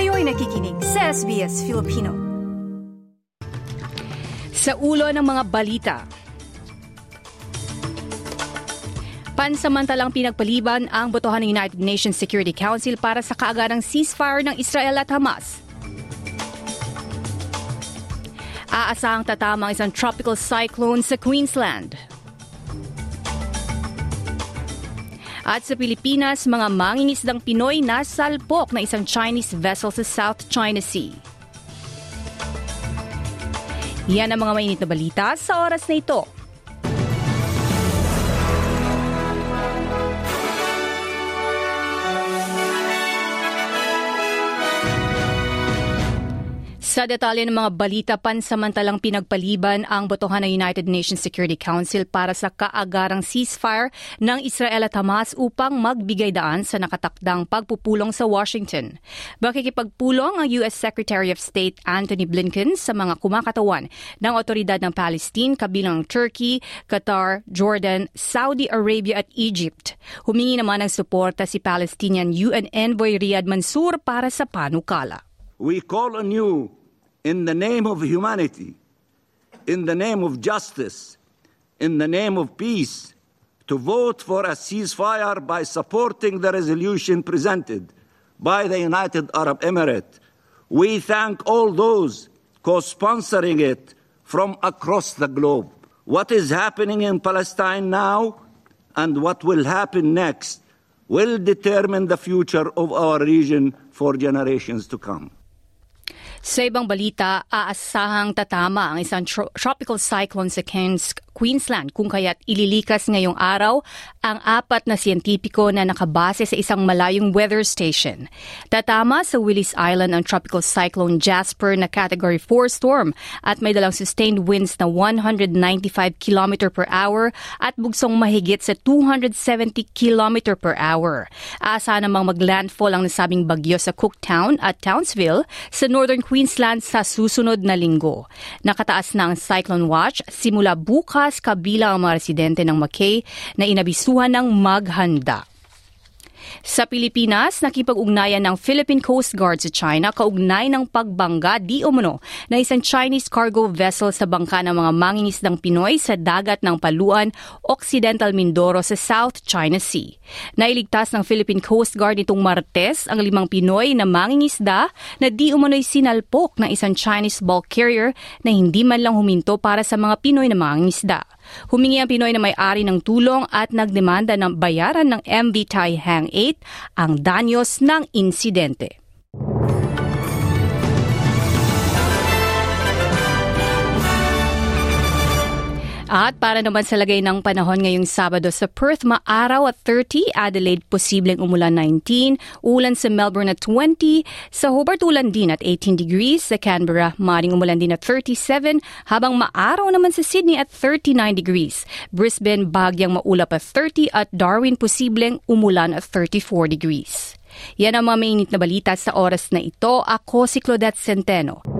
Kayo'y nakikinig sa SBS Filipino. Sa ulo ng mga balita, Pansamantalang pinagpaliban ang botohan ng United Nations Security Council para sa kaagarang ceasefire ng Israel at Hamas. Aasahang tatama ang isang tropical cyclone sa Queensland. At sa Pilipinas, mga mangingisdang Pinoy na salpok na isang Chinese vessel sa South China Sea. Yan ang mga mainit na balita sa oras na ito. Sa detalye ng mga balita, pansamantalang pinagpaliban ang botohan ng United Nations Security Council para sa kaagarang ceasefire ng Israel at Hamas upang magbigay daan sa nakatakdang pagpupulong sa Washington. Makikipagpulong ang U.S. Secretary of State Anthony Blinken sa mga kumakatawan ng otoridad ng Palestine kabilang Turkey, Qatar, Jordan, Saudi Arabia at Egypt. Humingi naman ng suporta si Palestinian UN Envoy Riyad Mansour para sa panukala. We call on you in the name of humanity, in the name of justice, in the name of peace, to vote for a ceasefire by supporting the resolution presented by the United Arab Emirates. We thank all those co sponsoring it from across the globe. What is happening in Palestine now and what will happen next will determine the future of our region for generations to come. Sa ibang balita, aasahang tatama ang isang tro- tropical cyclone sa Queensland kung kaya't ililikas ngayong araw ang apat na siyentipiko na nakabase sa isang malayong weather station. Tatama sa Willis Island ang tropical cyclone Jasper na category 4 storm at may dalang sustained winds na 195 km per hour at bugsong mahigit sa 270 km per hour. Asa namang maglandfall ang nasabing bagyo sa Cooktown at Townsville sa northern Queensland sa susunod na linggo. Nakataas na ang cyclone watch simula bukas kabilang ang mga residente ng Mackay na inabisuhan ng maghanda. Sa Pilipinas, nakipag-ugnayan ng Philippine Coast Guard sa China kaugnay ng pagbangga di umano na isang Chinese cargo vessel sa bangka ng mga mangingisdang Pinoy sa dagat ng Paluan, Occidental Mindoro sa South China Sea. Nailigtas ng Philippine Coast Guard nitong Martes ang limang Pinoy na mangingisda na di umano'y sinalpok ng isang Chinese bulk carrier na hindi man lang huminto para sa mga Pinoy na mangingisda. Humingi ang Pinoy na may-ari ng tulong at nagdemanda ng bayaran ng MV Tai Hang 8 ang danyos ng insidente. At para naman sa lagay ng panahon ngayong Sabado sa Perth, maaraw at 30, Adelaide posibleng umulan 19, ulan sa Melbourne at 20, sa Hobart ulan din at 18 degrees, sa Canberra maring umulan din at 37, habang maaraw naman sa Sydney at 39 degrees. Brisbane bagyang maulap at 30 at Darwin posibleng umulan at 34 degrees. Yan ang mga mainit na balita sa oras na ito. Ako si Claudette Centeno.